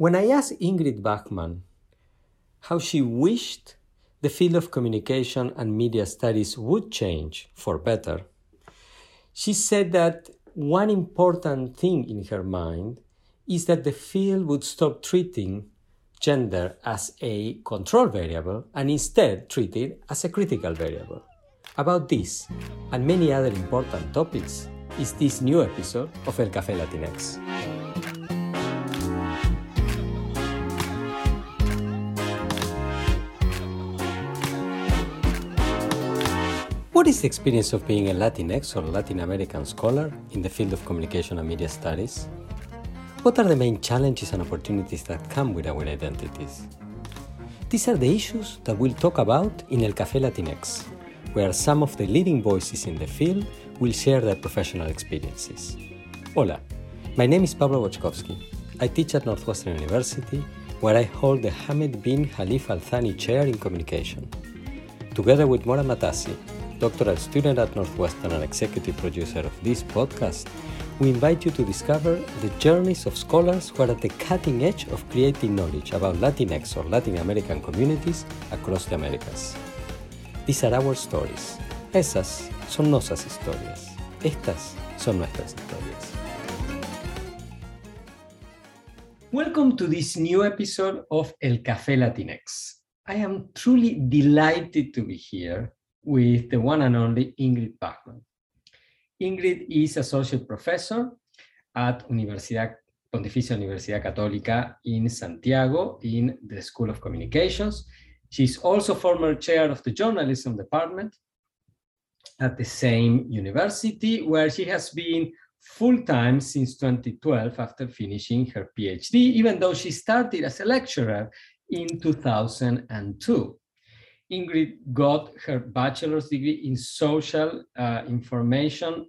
When I asked Ingrid Bachmann how she wished the field of communication and media studies would change for better, she said that one important thing in her mind is that the field would stop treating gender as a control variable and instead treat it as a critical variable. About this and many other important topics is this new episode of El Café Latinx. What is the experience of being a Latinx or Latin American scholar in the field of communication and media studies? What are the main challenges and opportunities that come with our identities? These are the issues that we'll talk about in El Café Latinx, where some of the leading voices in the field will share their professional experiences. Hola, my name is Pablo Boczkowski. I teach at Northwestern University, where I hold the Hamid bin Khalifa Al Thani Chair in Communication. Together with Mora Matassi, doctoral student at Northwestern and executive producer of this podcast, we invite you to discover the journeys of scholars who are at the cutting edge of creating knowledge about Latinx or Latin American communities across the Americas. These are our stories. Esas son nuestras historias. Estas son nuestras historias. Welcome to this new episode of El Café Latinx. I am truly delighted to be here with the one and only Ingrid Bachmann. Ingrid is associate professor at Universidad Pontificia Universidad Católica in Santiago in the School of Communications. She's also former chair of the journalism department at the same university where she has been full-time since 2012 after finishing her PhD, even though she started as a lecturer in 2002. Ingrid got her bachelor's degree in social uh, information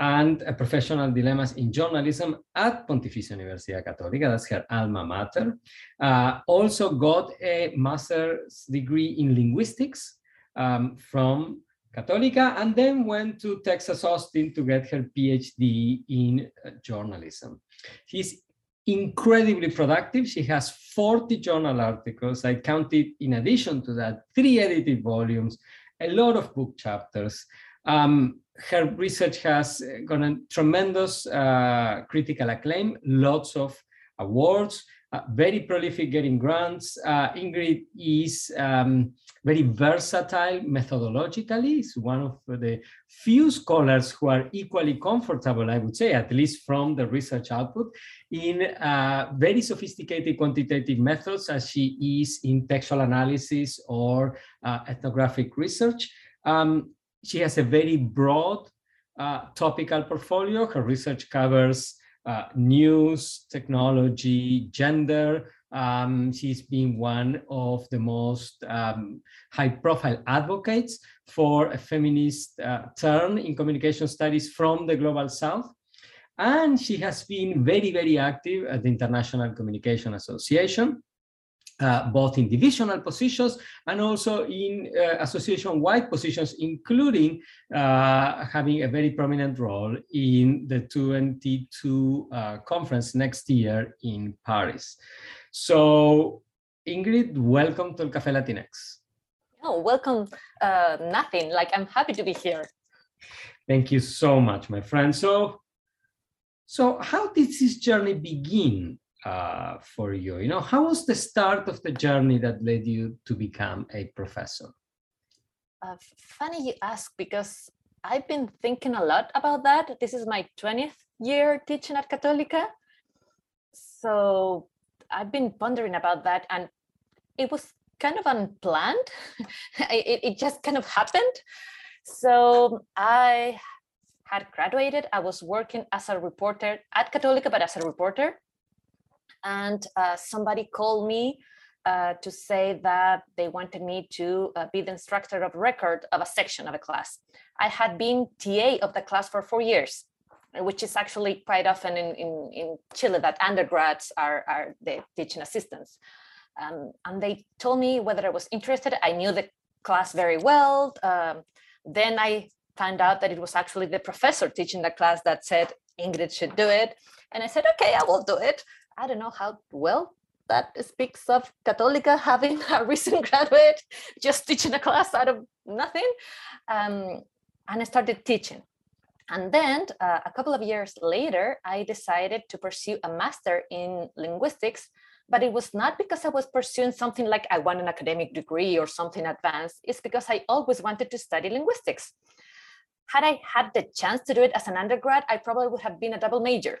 and uh, professional dilemmas in journalism at Pontificia Universidad Católica, that's her alma mater. Uh, also got a master's degree in linguistics um, from Católica, and then went to Texas Austin to get her PhD in uh, journalism. She's incredibly productive. She has 40 journal articles. I counted, in addition to that, three edited volumes, a lot of book chapters. Um, her research has gotten tremendous uh, critical acclaim, lots of awards, uh, very prolific getting grants. Uh, Ingrid is um, very versatile methodologically. Is one of the few scholars who are equally comfortable, I would say, at least from the research output, in uh, very sophisticated quantitative methods as she is in textual analysis or uh, ethnographic research. Um, she has a very broad uh, topical portfolio. Her research covers uh, news, technology, gender. Um, she's been one of the most um, high profile advocates for a feminist uh, turn in communication studies from the global south. And she has been very, very active at the International Communication Association, uh, both in divisional positions and also in uh, association-wide positions, including uh, having a very prominent role in the 22 uh, conference next year in Paris. So Ingrid, welcome to El Café Latinx. Oh, welcome, uh, nothing, like I'm happy to be here. Thank you so much, my friend. So, so how did this journey begin uh, for you? You know, how was the start of the journey that led you to become a professor? Uh, funny you ask because I've been thinking a lot about that. This is my 20th year teaching at Católica. So I've been pondering about that and it was kind of unplanned. it, it just kind of happened. So I had graduated. I was working as a reporter at Católica, but as a reporter and uh, somebody called me uh, to say that they wanted me to uh, be the instructor of record of a section of a class. I had been TA of the class for four years, which is actually quite often in, in, in Chile that undergrads are, are the teaching assistants. Um, and they told me whether I was interested. I knew the class very well. Um, then I found out that it was actually the professor teaching the class that said Ingrid should do it. And I said, okay, I will do it. I don't know how well that speaks of Católica having a recent graduate just teaching a class out of nothing. Um, and I started teaching. And then uh, a couple of years later, I decided to pursue a master in linguistics, but it was not because I was pursuing something like I want an academic degree or something advanced. It's because I always wanted to study linguistics. Had I had the chance to do it as an undergrad, I probably would have been a double major,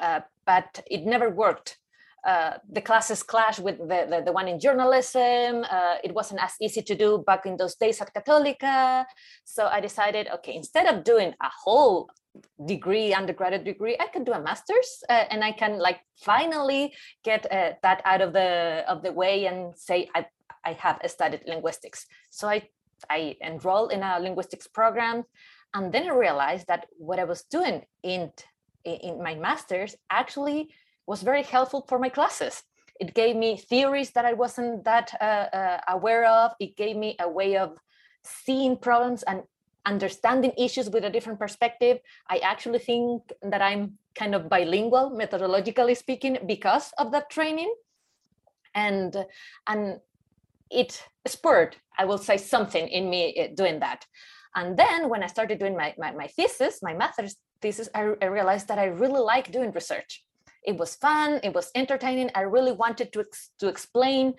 uh, but it never worked uh, the classes clash with the, the, the one in journalism. Uh, it wasn't as easy to do back in those days at Católica. So I decided, okay, instead of doing a whole degree, undergraduate degree, I can do a master's uh, and I can like finally get uh, that out of the of the way and say I, I have studied linguistics. So I, I enrolled in a linguistics program and then I realized that what I was doing in, in my master's actually was very helpful for my classes. It gave me theories that I wasn't that uh, uh, aware of. It gave me a way of seeing problems and understanding issues with a different perspective. I actually think that I'm kind of bilingual, methodologically speaking, because of that training. And, and it spurred, I will say, something in me uh, doing that. And then when I started doing my, my, my thesis, my master's thesis, I, I realized that I really like doing research it was fun, it was entertaining. I really wanted to, ex to explain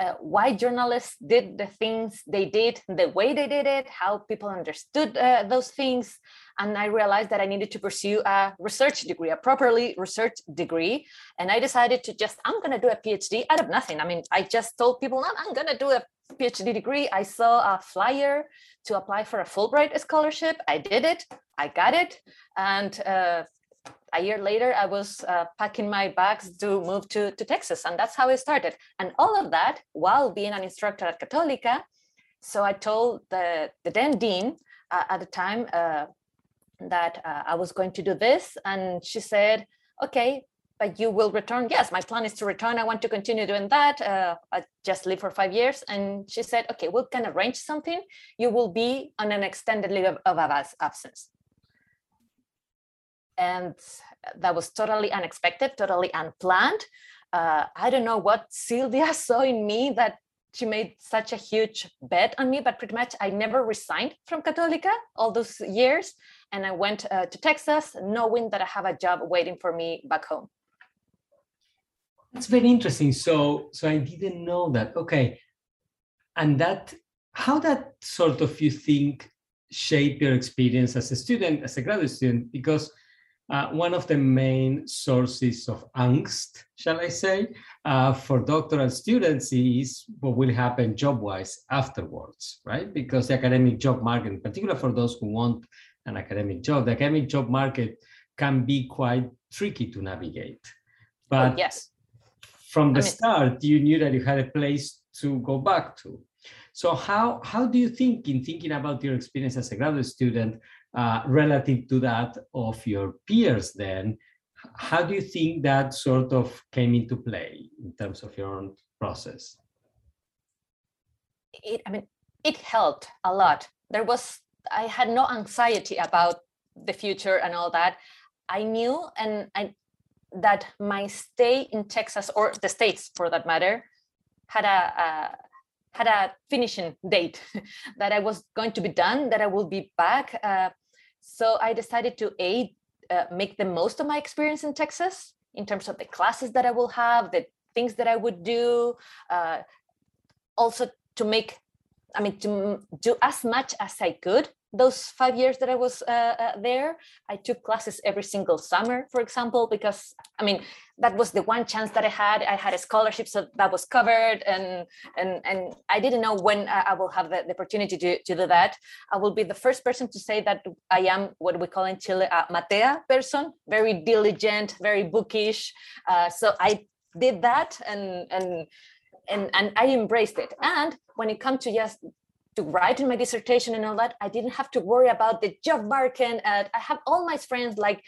uh, why journalists did the things they did, the way they did it, how people understood uh, those things. And I realized that I needed to pursue a research degree, a properly research degree. And I decided to just, I'm going to do a PhD out of nothing. I mean, I just told people, I'm going to do a PhD degree. I saw a flyer to apply for a Fulbright scholarship. I did it, I got it. And uh, a year later, I was uh, packing my bags to move to, to Texas, and that's how it started. And all of that while being an instructor at Católica. So I told the, the then dean uh, at the time uh, that uh, I was going to do this, and she said, okay, but you will return. Yes, my plan is to return. I want to continue doing that. Uh, I just live for five years. And she said, okay, we can arrange something. You will be on an extended leave of, of absence and that was totally unexpected, totally unplanned. Uh, I don't know what Silvia saw in me that she made such a huge bet on me, but pretty much I never resigned from Católica all those years. And I went uh, to Texas knowing that I have a job waiting for me back home. That's very interesting. So, so I didn't know that. Okay. And that, how that sort of you think shape your experience as a student, as a graduate student? Because uh, one of the main sources of angst, shall I say, uh, for doctoral students is what will happen job-wise afterwards, right? Because the academic job market, in particular for those who want an academic job, the academic job market can be quite tricky to navigate. Oh, but oh, yes. From the I mean, start, you knew that you had a place to go back to. So how, how do you think in thinking about your experience as a graduate student, uh, relative to that of your peers then, how do you think that sort of came into play in terms of your own process? It, I mean, it helped a lot. There was, I had no anxiety about the future and all that. I knew and I, that my stay in Texas or the States for that matter had a, a had a finishing date that I was going to be done, that I will be back. Uh, so I decided to a uh, make the most of my experience in Texas in terms of the classes that I will have, the things that I would do, uh, also to make, I mean, to do as much as I could those five years that I was uh, uh, there, I took classes every single summer, for example, because I mean that was the one chance that I had. I had a scholarship, so that was covered, and and and I didn't know when I will have the, the opportunity to, to do that. I will be the first person to say that I am what we call in Chile a matea person, very diligent, very bookish. Uh, so I did that, and and and and I embraced it. And when it comes to just to write in my dissertation and all that, I didn't have to worry about the job market. And I have all my friends like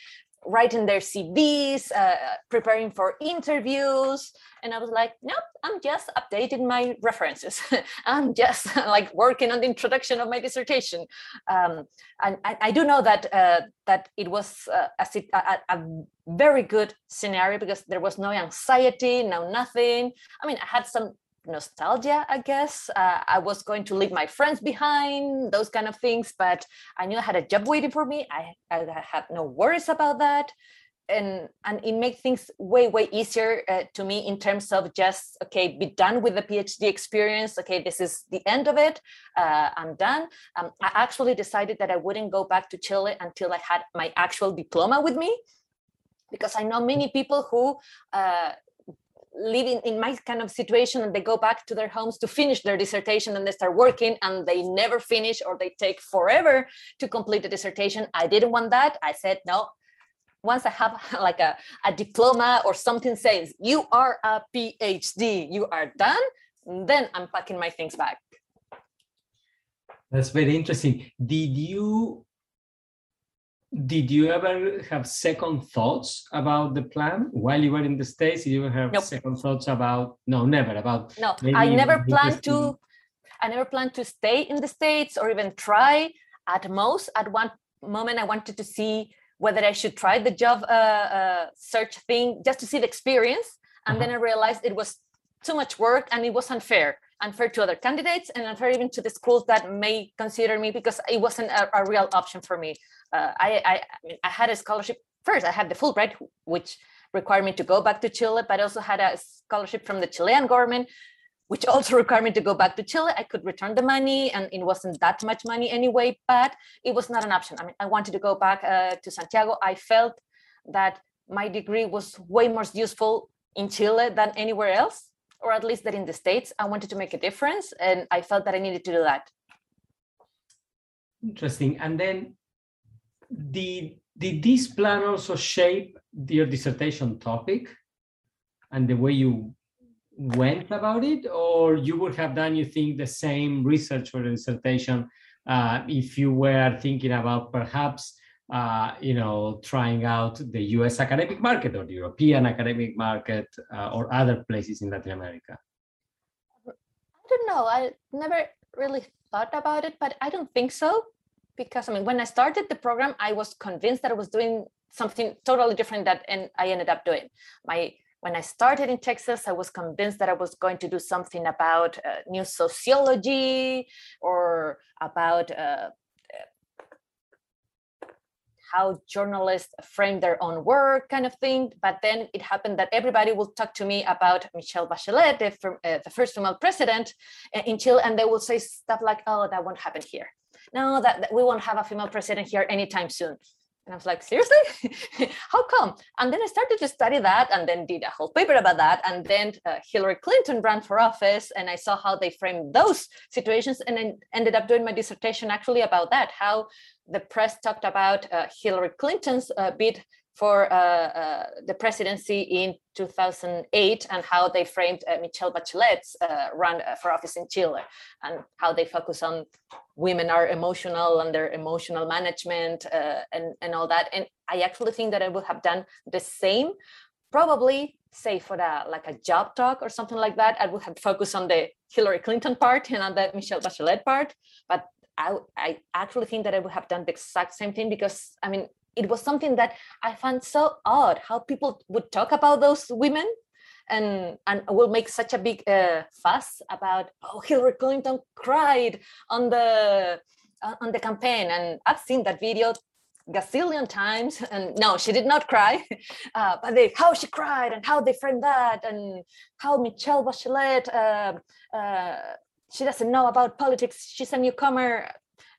writing their CVs, uh, preparing for interviews. And I was like, nope, I'm just updating my references. I'm just like working on the introduction of my dissertation. Um, and I, I, do know that uh, that it was uh, a, a, a, very good scenario because there was no anxiety, no nothing. I mean, I had some nostalgia, I guess. Uh, I was going to leave my friends behind, those kind of things, but I knew I had a job waiting for me. I, I had no worries about that. And, and it made things way, way easier uh, to me in terms of just, okay, be done with the PhD experience. Okay, this is the end of it. Uh, I'm done. Um, I actually decided that I wouldn't go back to Chile until I had my actual diploma with me because I know many people who uh, living in my kind of situation and they go back to their homes to finish their dissertation and they start working and they never finish or they take forever to complete the dissertation. I didn't want that. I said no. Once i have like a, a diploma or something says you are a phd you are done then i'm packing my things back. That's very interesting. Did you did you ever have second thoughts about the plan while you were in the states did you ever have nope. second thoughts about no never about no i never planned to i never planned to stay in the states or even try at most at one moment i wanted to see whether i should try the job uh, uh, search thing just to see the experience and uh-huh. then i realized it was too much work and it was unfair unfair to other candidates and unfair even to the schools that may consider me because it wasn't a, a real option for me. Uh, I, I, I had a scholarship first. I had the Fulbright, which required me to go back to Chile, but I also had a scholarship from the Chilean government, which also required me to go back to Chile. I could return the money, and it wasn't that much money anyway, but it was not an option. I mean, I wanted to go back uh, to Santiago. I felt that my degree was way more useful in Chile than anywhere else or at least that in the States, I wanted to make a difference. And I felt that I needed to do that. Interesting. And then did, did this plan also shape your dissertation topic and the way you went about it? Or you would have done, you think, the same research for the dissertation uh, if you were thinking about perhaps uh, you know, trying out the US academic market or the European academic market uh, or other places in Latin America? I don't know. I never really thought about it, but I don't think so. Because I mean, when I started the program, I was convinced that I was doing something totally different that and I ended up doing. My when I started in Texas, I was convinced that I was going to do something about uh, new sociology or about uh, how journalists frame their own work kind of thing but then it happened that everybody will talk to me about michelle bachelet the, uh, the first female president uh, in chile and they will say stuff like oh that won't happen here. No that, that we won't have a female president here anytime soon and I was like, seriously? How come? And then I started to study that and then did a whole paper about that. And then uh, Hillary Clinton ran for office and I saw how they framed those situations and then ended up doing my dissertation actually about that, how the press talked about uh, Hillary Clinton's uh, bid for uh, uh, the presidency in 2008 and how they framed uh, Michelle Bachelet's uh, run uh, for office in Chile and how they focus on women are emotional and their emotional management uh, and, and all that. And I actually think that I would have done the same, probably say for the like a job talk or something like that. I would have focused on the Hillary Clinton part and on the Michelle Bachelet part. But I, I actually think that I would have done the exact same thing because I mean it was something that I found so odd how people would talk about those women and and will make such a big uh, fuss about oh Hillary Clinton cried on the uh, on the campaign. And I've seen that video gazillion times and no she did not cry. Uh, but they how she cried and how they framed that and how Michelle Bachelet uh, uh, she doesn't know about politics she's a newcomer.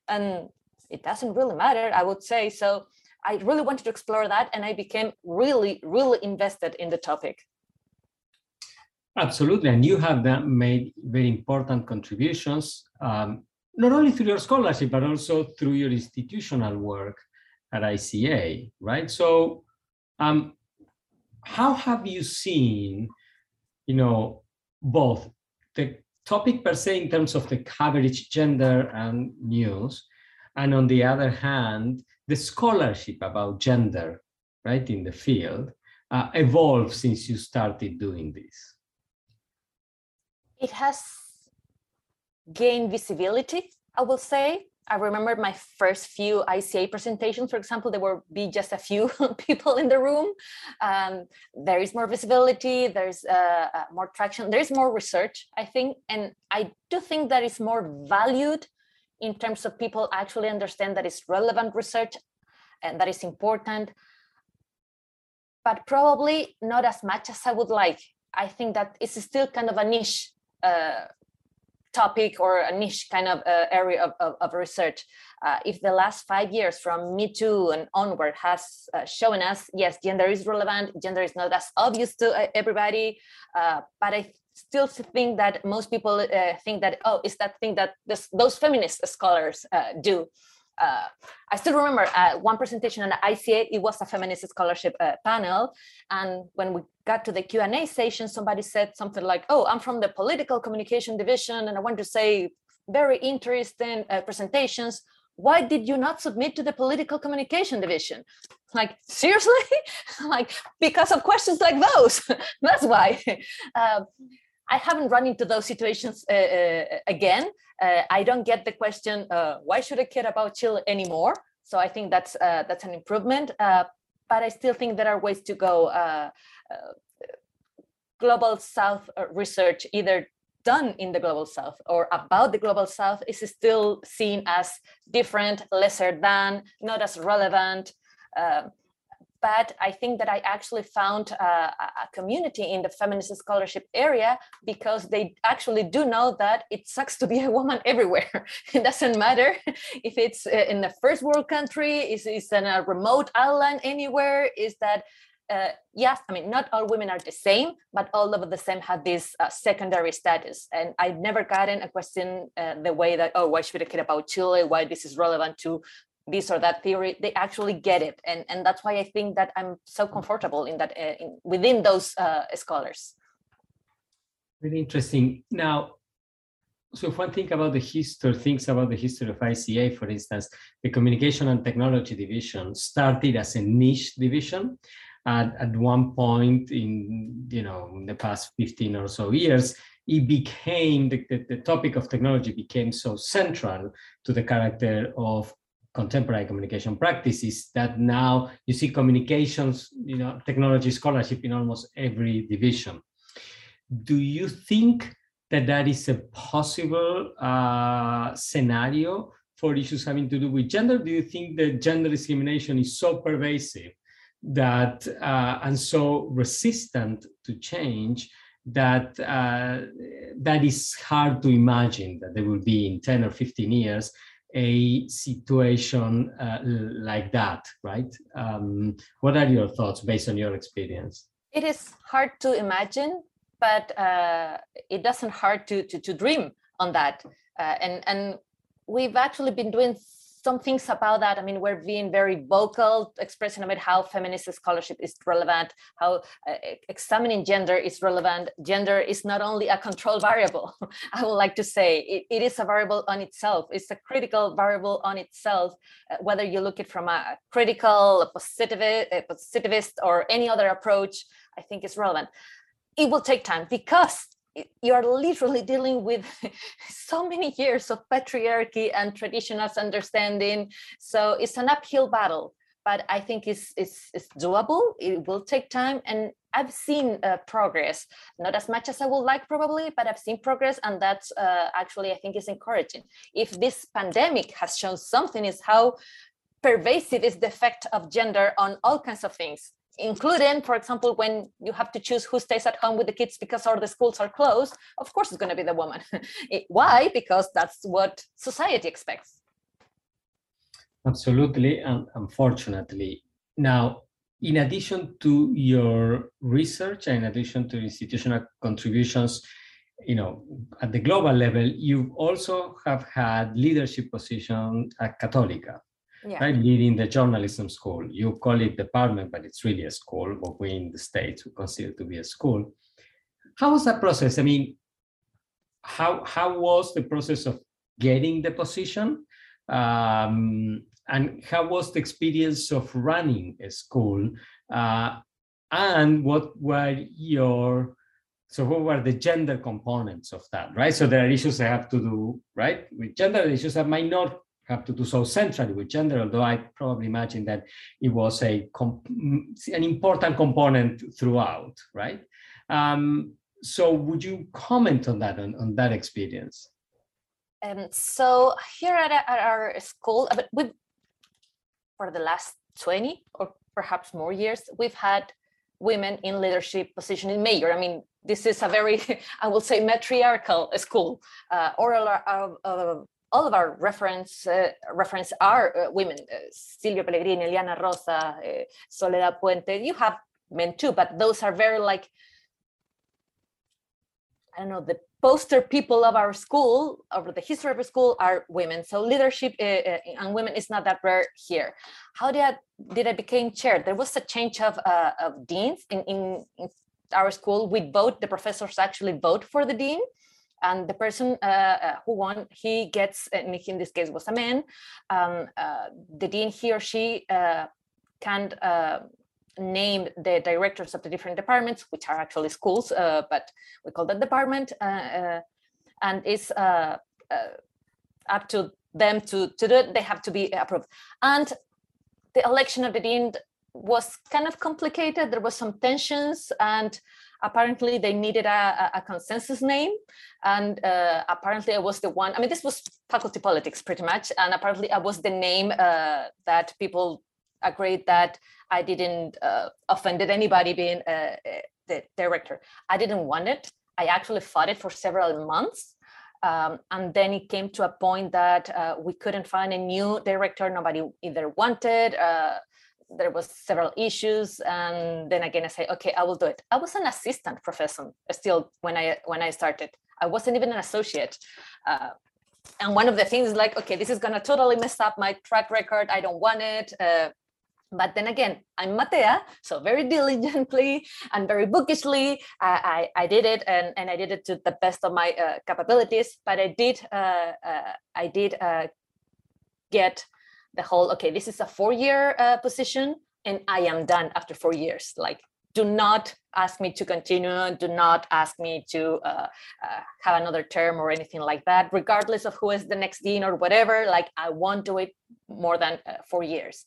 And it doesn't really matter I would say. So I really wanted to explore that and I became really, really invested in the topic. Absolutely. And you have made very important contributions, um, not only through your scholarship, but also through your institutional work at ICA, right? So, um, how have you seen, you know, both the topic per se in terms of the coverage, gender and news, and on the other hand, the scholarship about gender right, in the field, uh, evolved since you started doing this? It has gained visibility, I will say. I remember my first few ICA presentations, for example, there will be just a few people in the room. Um, there is more visibility, there's uh, uh, more traction, there's more research, I think. And I do think that is more valued in terms of people actually understand that it's relevant research and that is important, but probably not as much as I would like. I think that it's still kind of a niche uh, topic or a niche kind of uh, area of, of, of research. Uh, if the last five years from Me Too and onward has uh, shown us, yes, gender is relevant, gender is not as obvious to uh, everybody, uh, but I still think that most people uh, think that, oh, it's that thing that this, those feminist scholars do uh, I still remember uh, one presentation on ICA, it was a feminist scholarship uh, panel. And when we got to the Q&A session, somebody said something like, oh, I'm from the political communication division and I want to say very interesting uh, presentations. Why did you not submit to the political communication division? Like, seriously? like, because of questions like those. That's why. I haven't run into those situations uh, uh, again. Uh, I don't get the question, why should I care about Chile anymore? So I think that's that's an improvement. But I still think there are ways to go. global South research, either done in the global south or about the global south is still seen as different lesser than not as relevant uh, but I think that I actually found uh, a community in the feminist scholarship area because they actually do know that it sucks to be a woman everywhere. it doesn't matter if it's uh, in a first world country, is it's in a remote island anywhere, is that uh, yes, I mean, not all women are the same, but all of the same have this uh, secondary status. And I've never gotten a question uh, the way that, oh, why should I care about Chile? Why this is relevant to this or that theory they actually get it. And and that's why i think that i'm so comfortable in that uh, in, within those uh, scholars. Really interesting. Now so if one think about the history thinks about the history of ica for instance the communication and technology division started as a niche division at, at one point in you know in the past 15 or so years. It became the, the, the topic of technology became so central to the character of contemporary communication practices that now you see communications, you know, technology scholarship in almost every division. Do you think that that is a possible uh, scenario for issues having to do with gender? Do you think that gender discrimination is so pervasive that uh, and so resistant to change that uh, that is hard to imagine that there will be in 10 or 15 years a situation uh, like that, right? Um, what are your thoughts based on your experience? It is hard to imagine, but uh, it doesn't hard to, to, to dream on that. Uh, and, and we've actually been doing some things about that. I mean, we're being very vocal, expressing about how feminist scholarship is relevant, how uh, examining gender is relevant. Gender is not only a control variable, I would like to say, it, it is a variable on itself. It's a critical variable on itself, uh, whether you look at it from a critical, a positivist, a positivist, or any other approach, I think is relevant. It will take time because you're literally dealing with so many years of patriarchy and traditional understanding. So it's an uphill battle, but I think it's, it's, it's doable. It will take time. And I've seen uh, progress, not as much as I would like probably, but I've seen progress. And that's uh, actually, I think is encouraging. If this pandemic has shown something is how pervasive is the effect of gender on all kinds of things including, for example, when you have to choose who stays at home with the kids because all the schools are closed, of course it's going to be the woman. Why? Because that's what society expects. Absolutely, and unfortunately. Now, in addition to your research and in addition to institutional contributions, you know, at the global level, you also have had leadership position at Católica yeah. right? Leading the journalism school. You call it department, but it's really a school. What we in the States we consider to be a school. How was that process? I mean, how how was the process of getting the position? Um, and how was the experience of running a school Uh, and what were your so what were the gender components of that right so there are issues that have to do right with gender issues that might not have to do so centrally with gender although i probably imagine that it was a an important component throughout right um, so would you comment on that on, on that experience um, so here at, at our school we for the last 20 or perhaps more years we've had women in leadership position in major. I mean, this is a very, I will say, matriarchal school. Uh, our, uh, all of our reference uh, reference are uh, women. Uh, Silvia Pellegrini, Eliana Rozas, uh, Soledad Puente. You have men too, but those are very like, I don't know, the poster people of our school, of the history of our school, are women. So leadership uh, and women is not that rare here. How did I, did I become chair? There was a change of, uh, of deans in, in, in, our school. We vote, the professors actually vote for the dean. And the person uh, who won, he gets, and in this case was a man, um, the dean, he or she can name the directors of the different departments, which are actually schools, uh, but we call that department, uh, uh and it's uh, uh, up to them to, to do it. They have to be approved. And the election of the dean was kind of complicated. There was some tensions and apparently they needed a, a consensus name and uh, apparently i was the one i mean this was faculty politics pretty much and apparently i was the name uh, that people agreed that I didn't uh, offended anybody being uh, uh, the director. I didn't want it. I actually fought it for several months. Um, and then it came to a point that uh, we couldn't find a new director. Nobody either wanted. There was several issues, and then again I say, okay, I will do it. I was an assistant professor still when I when I started. I wasn't even an associate. Uh, and one of the things is like, okay, this is gonna totally mess up my track record. I don't want it. Uh, but then again, I'm Matea, so very diligently and very bookishly, I, I, I, did it, and, and I did it to the best of my uh, capabilities. But I did, uh, uh, I did uh, get the whole. Okay, this is a four-year uh, position, and I am done after four years. Like, do not ask me to continue. Do not ask me to uh, have another term or anything like that. Regardless of who is the next dean or whatever, like I won't do it more than four years.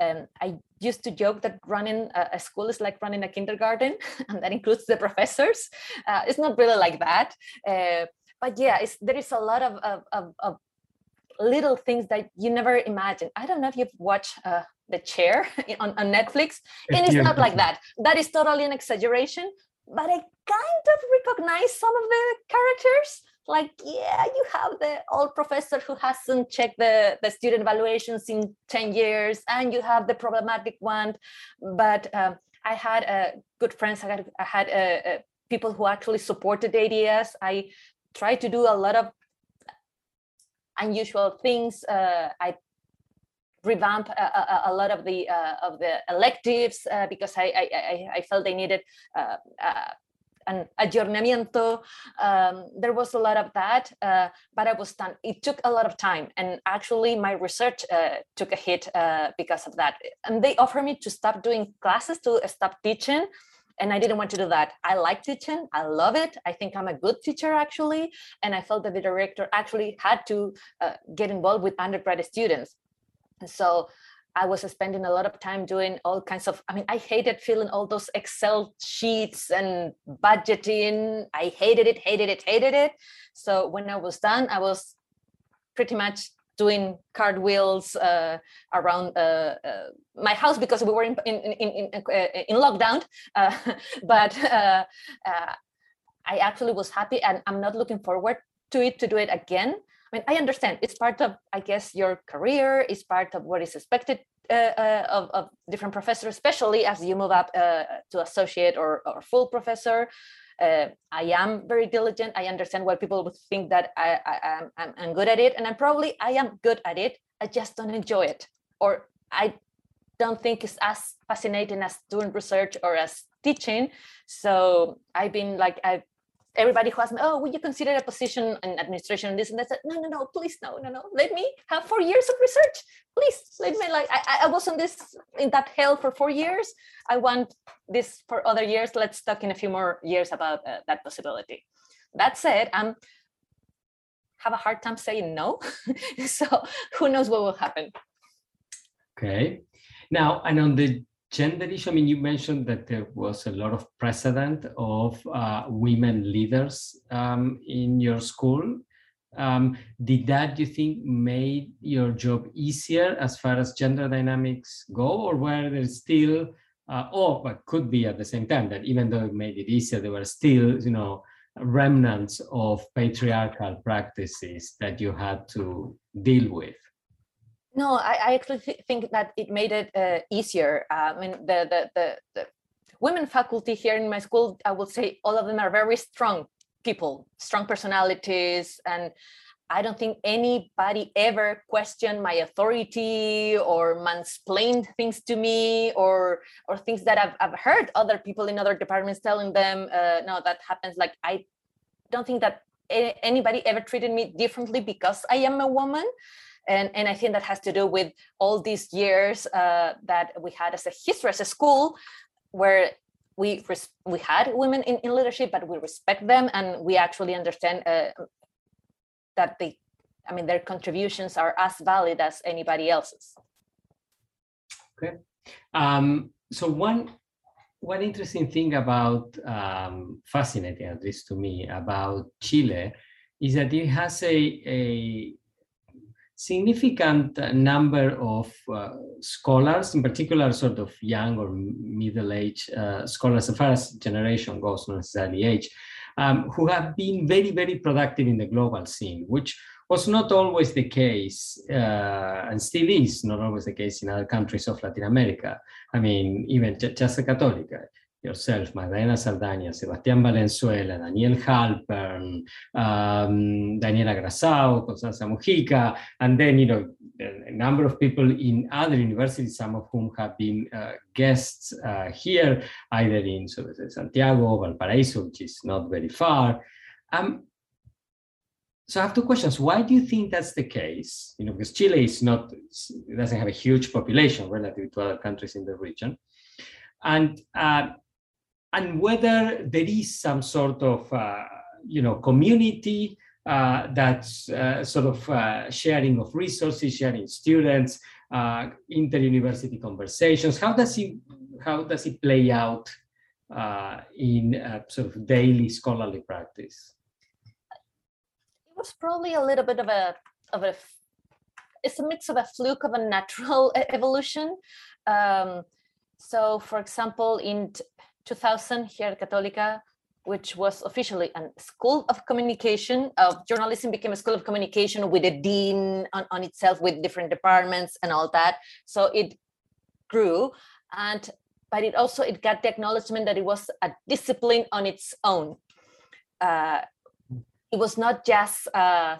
Um, I used to joke that running a, school is like running a kindergarten, and that includes the professors. Uh, it's not really like that. Uh, but yeah, there is a lot of, of, of, little things that you never imagine. I don't know if you've watched uh, The Chair on, on Netflix, and it's not like that. That is totally an exaggeration, but I kind of recognize some of the characters. Like yeah you have the old professor who hasn't checked the, the student evaluations in 10 years and you have the problematic one. But um, i had uh, good friends. I had, I had uh, uh, people who actually supported ADS i tried to do a lot of unusual things uh, i revamp a, a, a, lot of the uh, of the electives uh, because I, I, I felt they needed uh, uh an aggiornamiento. Um, there was a lot of that, uh, but I was done. It took a lot of time, and actually, my research uh, took a hit uh, because of that. And they offered me to stop doing classes, to stop teaching, and I didn't want to do that. I like teaching. I love it. I think I'm a good teacher actually, and I felt that the director actually had to uh, get involved with undergraduate students. and So I was spending a lot of time doing all kinds of, I mean, I hated filling all those Excel sheets and budgeting. I hated it, hated it, hated it. So when I was done, I was pretty much doing cartwheels uh, around uh, uh, my house because we were in in in in, uh, in lockdown. Uh, but I actually was happy, and I'm not looking forward to it to do it again I mean, I understand it's part of, I guess, your career, it's part of what is expected uh, of, of, different professors, especially as you move up uh, to associate or, or full professor. Uh, I am very diligent. I understand why people would think that I, I, I'm, I'm good at it, and I'm probably I am good at it. I just don't enjoy it, or I don't think it's as fascinating as doing research or as teaching. So I've been like I've everybody who asked me, oh, would you consider a position in administration and this and that? Said, no, no, no, please, no, no, no. Let me have four years of research. Please, let me like, I, I was on this, in that hell for four years. I want this for other years. Let's talk in a few more years about uh, that possibility. That said, I'm have a hard time saying no. so who knows what will happen. Okay. Now, and on the gender issue, I mean, you mentioned that there was a lot of precedent of uh, women leaders um, in your school. Um, did that, you think, made your job easier as far as gender dynamics go, or were there still, uh, or but could be at the same time that even though it made it easier, there were still, you know, remnants of patriarchal practices that you had to deal with? No, I, I actually th think that it made it uh, easier. Uh, I mean, the, the, the, the women faculty here in my school, I would say all of them are very strong people, strong personalities, and I don't think anybody ever questioned my authority or mansplained things to me or or things that I've, I've heard other people in other departments telling them, uh, no, that happens. Like, I don't think that anybody ever treated me differently because I am a woman. And, and I think that has to do with all these years uh, that we had as a history, as a school, where we we had women in, in leadership, but we respect them and we actually understand uh, that they i mean their contributions are as valid as anybody else's. Okay. Um, so one one interesting thing about um, fascinating at least to me about chile is that it has a, a significant number of uh, scholars, in particular, sort of young or middle-aged uh, scholars, as far as generation goes, not necessarily age, um, who have been very, very productive in the global scene, which was not always the case uh, and still is not always the case in other countries of Latin America. I mean, even Chiesa Católica, yourself, Magdalena Saldaña, Sebastián Valenzuela, Daniel Halpern, um, Daniela Grassau, Constanza Mujica, and then, you know, a number of people in other universities, some of whom have been uh, guests uh, here, either in so Santiago, Valparaiso, which is not very far. Um, so I have two questions. Why do you think that's the case? You know, because Chile is not, doesn't have a huge population relative to other countries in the region. And, uh, and whether there is some sort of, uh, you know, community uh, that's uh, sort of uh, sharing of resources, sharing students, uh, inter-university conversations. How does it how does it play out uh, in sort of daily scholarly practice? It was probably a little bit of a of a it's a mix of a fluke of a natural evolution. Um, so, for example, in 2000 here at Católica, which was officially a school of communication of journalism became a school of communication with a dean on, on itself with different departments and all that. So it grew and but it also it got the acknowledgement that it was a discipline on its own. Uh, it was not just uh,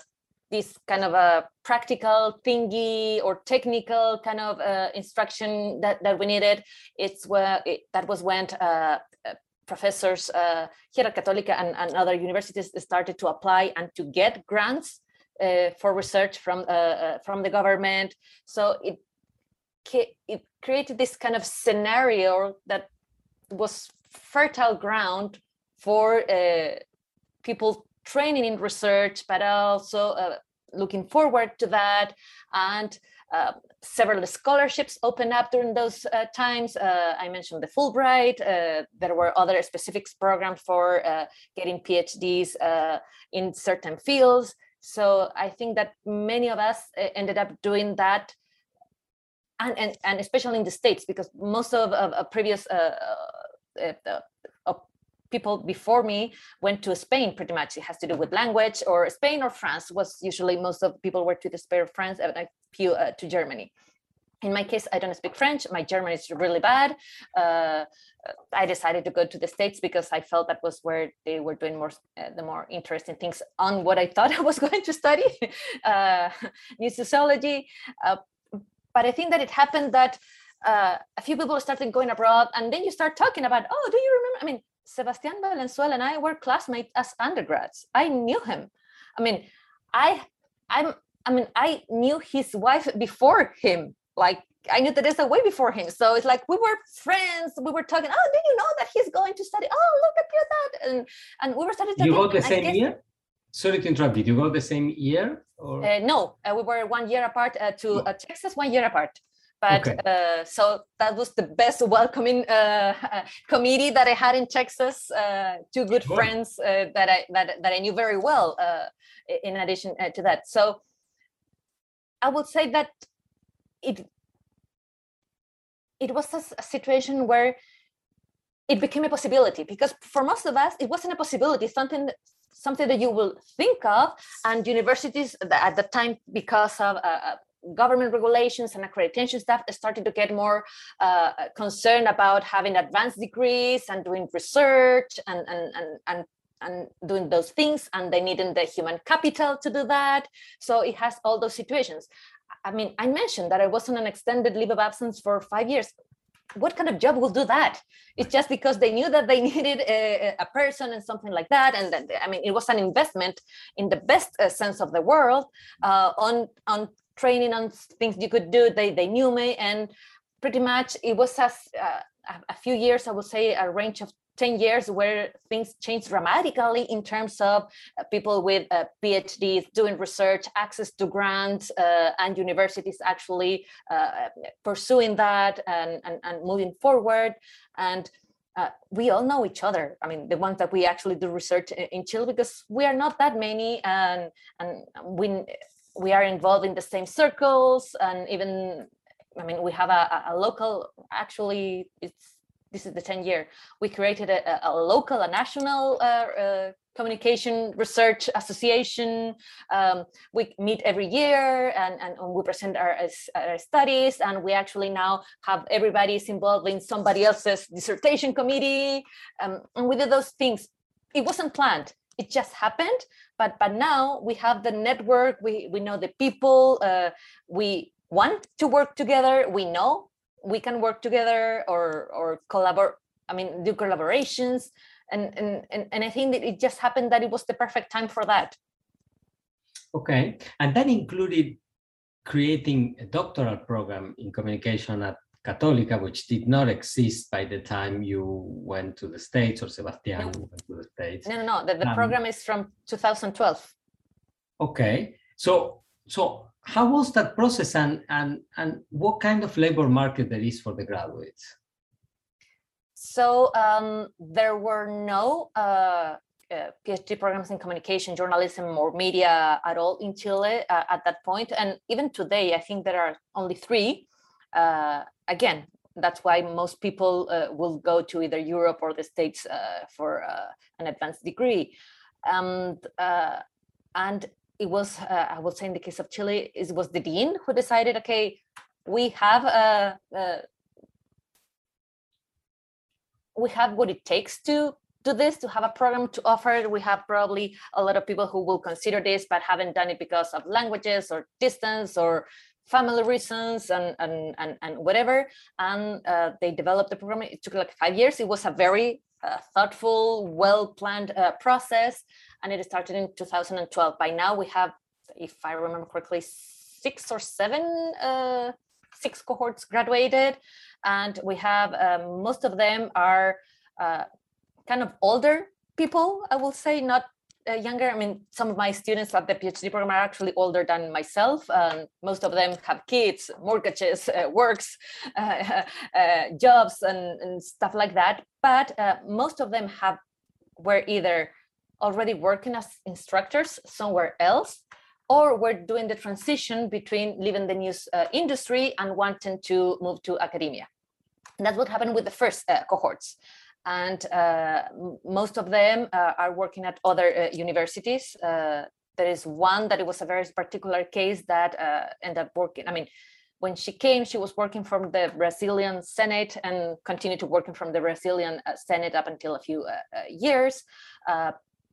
this kind of a practical thingy or technical kind of uh, instruction that, that we needed. It's where it, that was when uh, professors uh, here at Católica and, and, other universities started to apply and to get grants uh, for research from uh, uh from the government. So it it created this kind of scenario that was fertile ground for uh, people training in research, but also uh, looking forward to that and uh, several scholarships opened up during those uh, times. Uh, I mentioned the Fulbright. Uh, there were other specific programs for uh, getting PhDs in certain fields. So I think that many of us ended up doing that. And, and, and especially in the States, because most of, of, of previous people before me went to Spain pretty much. It has to do with language or Spain or France was usually most of people were to the or France and a few uh, to Germany. In my case, I don't speak French. My German is really bad. Uh, I decided to go to the States because I felt that was where they were doing more, uh, the more interesting things on what I thought I was going to study, uh, new sociology. Uh, but I think that it happened that uh, a few people started going abroad and then you start talking about, oh, do you remember? I mean, Sebastian Valenzuela and I were classmates as undergrads. I knew him. I mean, I I'm I mean, I knew his wife before him. Like I knew Teresa way before him. So it's like we were friends. We were talking. Oh, did you know that he's going to study? Oh, look at you that. And and we were starting talking. You go the same guess, year? Sorry to interrupt. Did you go the same year? Or? Uh, no, uh, we were one year apart uh, to uh, Texas, one year apart. But okay. Uh, so that was the best welcoming uh, committee that I had in Texas. two good friends that I that, that I knew very well. in addition to that, so I would say that it it was a, a situation where it became a possibility because for most of us it wasn't a possibility something something that you will think of and universities at the time because of uh, uh, government regulations and accreditation stuff started to get more uh, concerned about having advanced degrees and doing research and, and, and, and and doing those things and they needed the human capital to do that. So it has all those situations. I mean i mentioned that i was on an extended leave of absence for five years. What kind of job will do that? It's just because they knew that they needed a, a person and something like that and that, i mean it was an investment in the best uh, sense of the world uh, on on training on things you could do they they knew me and pretty much it was as uh, a few years i would say a range of 10 years where things changed dramatically in terms of uh, people with uh, PhDs doing research, access to grants, uh, and universities actually uh, pursuing that and, and, and, moving forward. And uh, we all know each other. I mean, the ones that we actually do research in Chile, because we are not that many, and and we we are involved in the same circles, and even I mean, we have a, a local. Actually, it's this is the 10 year, we created a, a local, a national uh, uh, communication research association. Um, we meet every year and, and we present our, our, studies and we actually now have everybody is involved in somebody else's dissertation committee. Um, and we did those things. It wasn't planned. It just happened, but but now we have the network. We we know the people. Uh, we want to work together. We know we can work together or or collaborate i mean do collaborations and, and and and i think that it just happened that it was the perfect time for that okay and that included creating a doctoral program in communication at Católica, which did not exist by the time you went to the States or Sebastian no. went to the States. No, no, no. The, the um, program is from 2012. Okay. So, so how was that process and, and, and what kind of labor market there is for the graduates? So um, there were no uh, uh, PhD programs in communication, journalism, or media at all in Chile uh, at that point. And even today, I think there are only three. Uh, again, that's why most people uh, will go to either Europe or the States uh, for an advanced degree. Um, and it was, uh, I would say in the case of Chile, it was the dean who decided, okay, we have a, a we have what it takes to do this, to have a program to offer. We have probably a lot of people who will consider this, but haven't done it because of languages or distance or family reasons and and and, and whatever. And uh, they developed the program. It took like five years. It was a very uh, thoughtful, well-planned uh, process and it started in 2012. By now we have, if I remember correctly, six or seven, uh, six cohorts graduated, and we have um, most of them are uh, kind of older people. I will say not younger. I mean, some of my students at the PhD program are actually older than myself. Um, most of them have kids, mortgages, uh, works, uh, uh jobs, and, and, stuff like that. But uh, most of them have were either already working as instructors somewhere else or we're doing the transition between leaving the news uh, industry and wanting to move to academia. And that's what happened with the first uh, cohorts. And uh, most of them uh, are working at other uh, universities. There is one that it was a very particular case that ended up working. I mean, when she came, she was working from the Brazilian Senate and continued to working from the Brazilian Senate up until a few years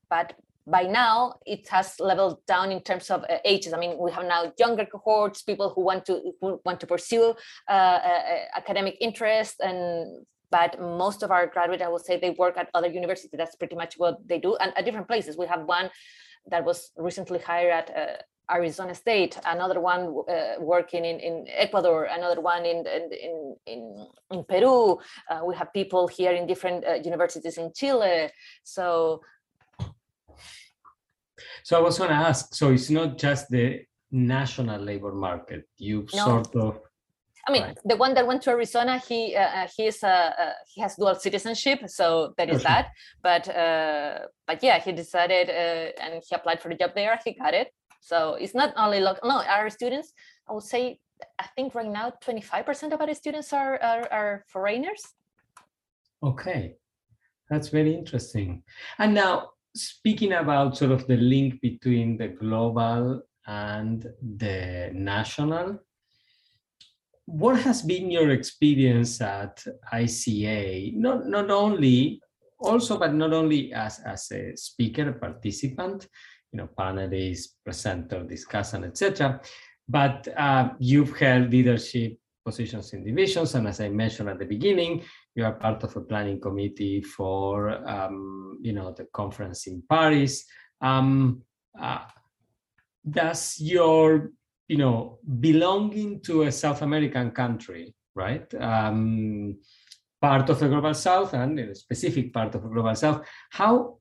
but by now it has leveled down in terms of uh, ages. I mean, we have now younger cohorts, people who want to who want to pursue uh, uh, academic interest and but most of our graduates, I will say, they work at other universities. That's pretty much what they do, and at different places. We have one that was recently hired at uh, Arizona State, another one uh, working in, in Ecuador, another one in in in, in Peru. Uh, we have people here in different uh, universities in Chile. So, so I was going to ask. So it's not just the national labor market. You no. sort of I mean, right. the one that went to Arizona, he uh, uh he's uh, uh, he has dual citizenship, so that is that. But uh, but yeah, he decided uh, and he applied for the job there. He got it. So it's not only local. No, our students, I would say, I think right now, twenty five percent of our students are, are are foreigners. Okay, that's very interesting. And now, speaking about sort of the link between the global and the national what has been your experience at ICA? Not not only also, but not only as as a speaker, participant, you know, panelist, presenter, discussant, etc. But uh, you've held leadership positions in divisions, and as I mentioned at the beginning, you are part of a planning committee for um, you know the conference in Paris. Um, uh, does your you know, belonging to a South American country, right? Um, part of the global south and a specific part of the global south. How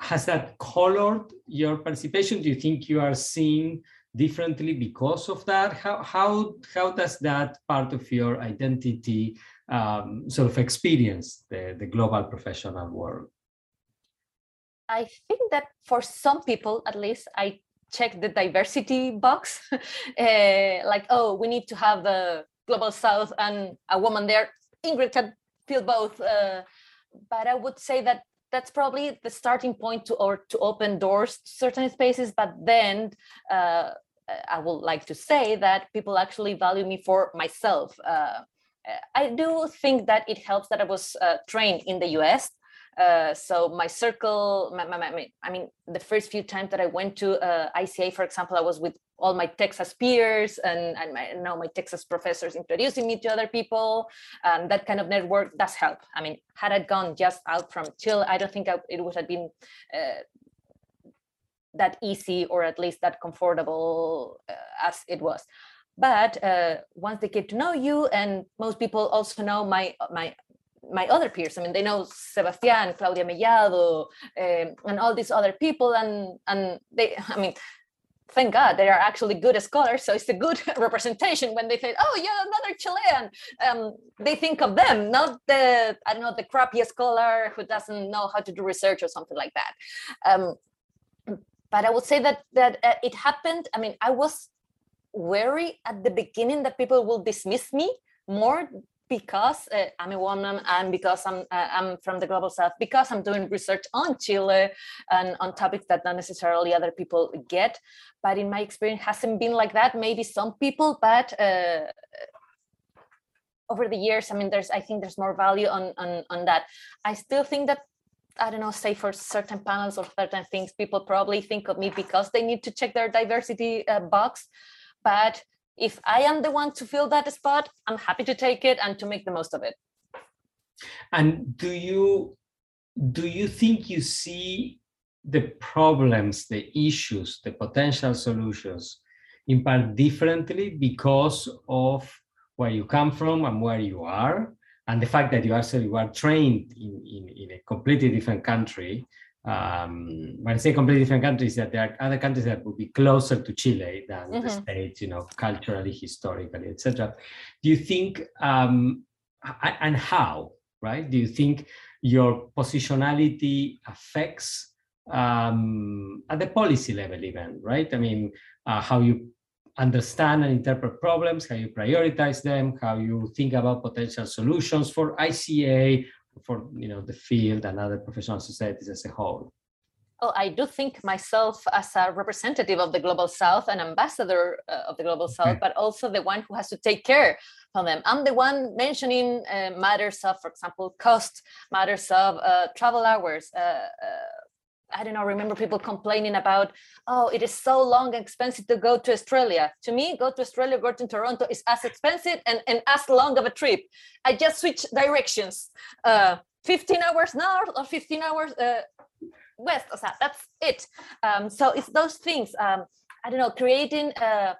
has that colored your participation? Do you think you are seen differently because of that? How how how does that part of your identity um, sort of experience the, the global professional world? I think that for some people, at least, I check the diversity box. Uh, like oh we need to have the global south and a woman there. Ingrid can feel both uh, but i would say that that's probably the starting point to or to open doors to certain spaces. But then uh, i would like to say that people actually value me for myself. I do think that it helps that i was uh, trained in the us uh, so my circle, my, my, my, I mean, the first few times that I went to uh, ICA, for example, I was with all my Texas peers and, and my, now my Texas professors introducing me to other people. And that kind of network does help. I mean, had I gone just out from Chile, I don't think I, it would have been uh, that easy or at least that comfortable uh, as it was but uh, once they get to know you and most people also know my my my other peers. I mean, they know Sebastian, Claudia Mellado, um, and all these other people, and and they, I mean, thank God they are actually good scholars. So it's a good representation when they say, "Oh, you're another Chilean." Um, they think of them, not the I don't know the crappy scholar who doesn't know how to do research or something like that. Um, but I would say that that uh, it happened. I mean, I was wary at the beginning that people will dismiss me more because uh, I'm a woman and because I'm uh, I'm from the global south because I'm doing research on Chile and on topics that not necessarily other people get. But in my experience hasn't been like that. Maybe some people but uh, over the years I mean there's I think there's more value on on on that. I still think that I don't know, say for certain panels or certain things, people probably think of me because they need to check their diversity uh, box. But if I am the one to fill that spot, I'm happy to take it and to make the most of it. And do you do you think you see the problems, the issues, the potential solutions in part differently because of where you come from and where you are, and the fact that you actually were trained in, in, in a completely different country um, when I say completely different countries, that there are other countries that would be closer to Chile than mm-hmm. the States, you know, culturally, historically, etc. Do you think, um, and how, right? Do you think your positionality affects um, at the policy level, even, right? I mean, uh, how you understand and interpret problems, how you prioritize them, how you think about potential solutions for ICA for you know the field and other professional societies as a whole? Oh, I do think myself as a representative of the global south, an ambassador uh, of the global south, but also the one who has to take care of them. I'm the one mentioning uh, matters of, for example, cost, matters of uh, travel hours, uh, uh, I don't know, remember people complaining about, oh, it is so long and expensive to go to Australia. To me, go to Australia, go to Toronto is as expensive and, and as long of a trip. I just switch directions, uh, 15 hours north or 15 hours uh, west. So that's it. Um, so it's those things. Um, I don't know, creating, uh,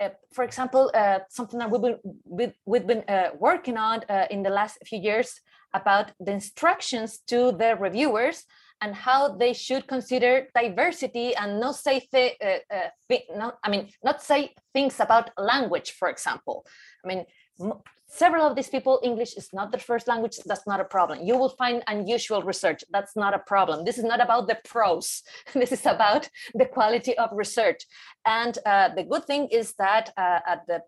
uh, for example, uh, something that we've been, we've, been uh, working on in the last few years about the instructions to the reviewers and how they should consider diversity and not say th- uh, uh, th- not, I mean not say things about language, for example. I mean, m- several of these people, English is not their first language. That's not a problem. You will find unusual research. That's not a problem. This is not about the prose. this is about the quality of research. And uh, the good thing is that uh, at the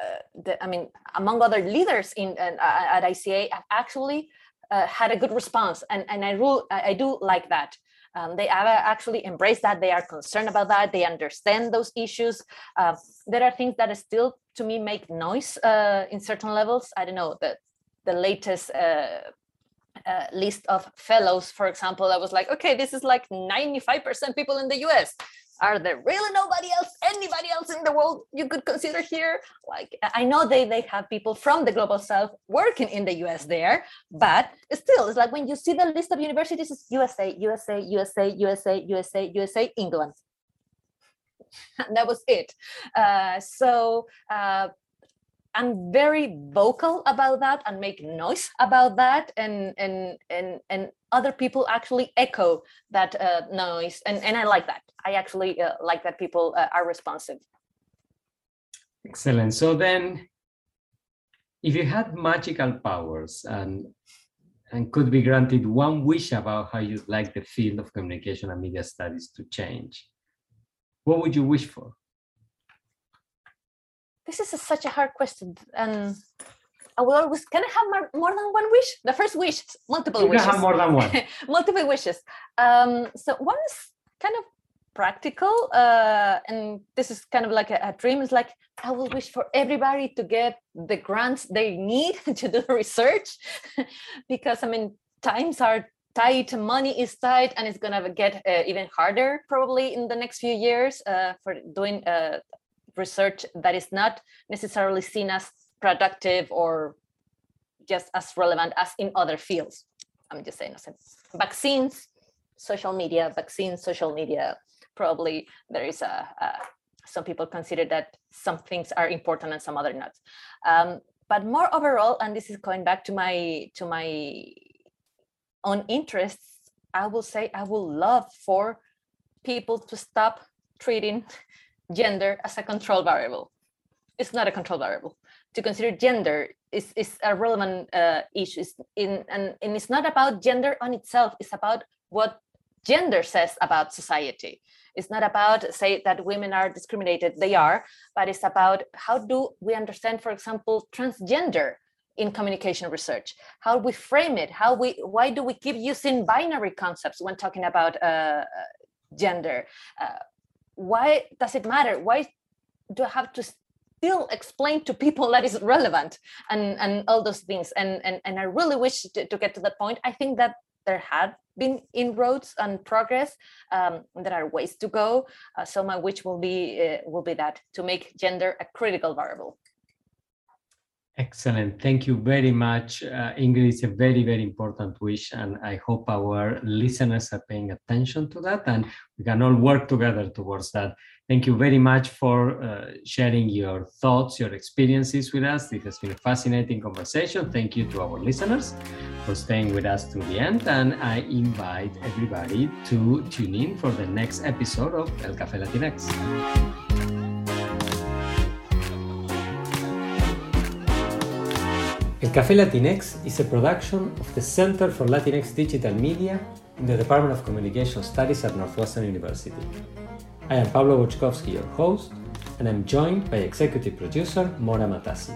uh, the, I mean, among other leaders in uh, at ICA, actually uh, had a good response, and and I rule I, do like that. Um, they have actually embraced that. They are concerned about that. They understand those issues. Uh, there are things that still, to me, make noise uh, in certain levels. I don't know the the latest. Uh, uh, list of fellows, for example, I was like, okay, this is like 95% people in the US are there really nobody else anybody else in the world you could consider here? Like i know they they have people from the global south working in the us there but still it's like when you see the list of universities it's usa usa usa usa usa usa england. And that was it. Uh, so uh, I'm very vocal about that and make noise about that, and and and and other people actually echo that uh, noise, and and I like that. I actually uh, like that people uh, are responsive. Excellent. So then, if you had magical powers and and could be granted one wish about how you'd like the field of communication and media studies to change, what would you wish for? This is a, such a hard question and I will always can I have more, more than one wish? The first wish, multiple you wishes. can have more than one. multiple wishes. Um, so one is kind of practical, uh, and this is kind of like a, a dream. Is like I will wish for everybody to get the grants they need to do the research, because I mean times are tight, money is tight, and it's gonna get uh, even harder probably in the next few years uh, for doing uh, research that is not necessarily seen as productive or just as relevant as in other fields. I'm just saying, vaccines, social media, vaccines, social media. Probably there is a, a some people consider that some things are important and some other not. Um, but more overall, and this is going back to my to my own interests, I will say I would love for people to stop treating gender as a control variable. It's not a control variable. To consider gender is, is a relevant uh, issue. It's in, and, and it's not about gender on itself, it's about what gender says about society. It's not about say that women are discriminated, they are, but it's about how do we understand, for example, transgender in communication research how we frame it how we why do we keep using binary concepts when talking about uh, gender uh, why does it matter? Why do I have to still explain to people that is relevant and and all those things? And and and I really wish to, to get to that point. I think that there had been inroads and progress. Um, there are ways to go. Uh, so my wish will be uh, will be that to make gender a critical variable. Excellent. Thank you very much. Uh, Ingrid is a very, very important wish, and I hope our listeners are paying attention to that and we can all work together towards that. Thank you very much for uh, sharing your thoughts, your experiences with us. This has been a fascinating conversation. Thank you to our listeners for staying with us to the end, and I invite everybody to tune in for the next episode of El Café Latinx. El Café Latinx is a production of the Center for Latinx Digital Media in the Department of Communication Studies at Northwestern University. I am Pablo Boczkowski, your host, and I'm joined by executive producer Mora Matassi.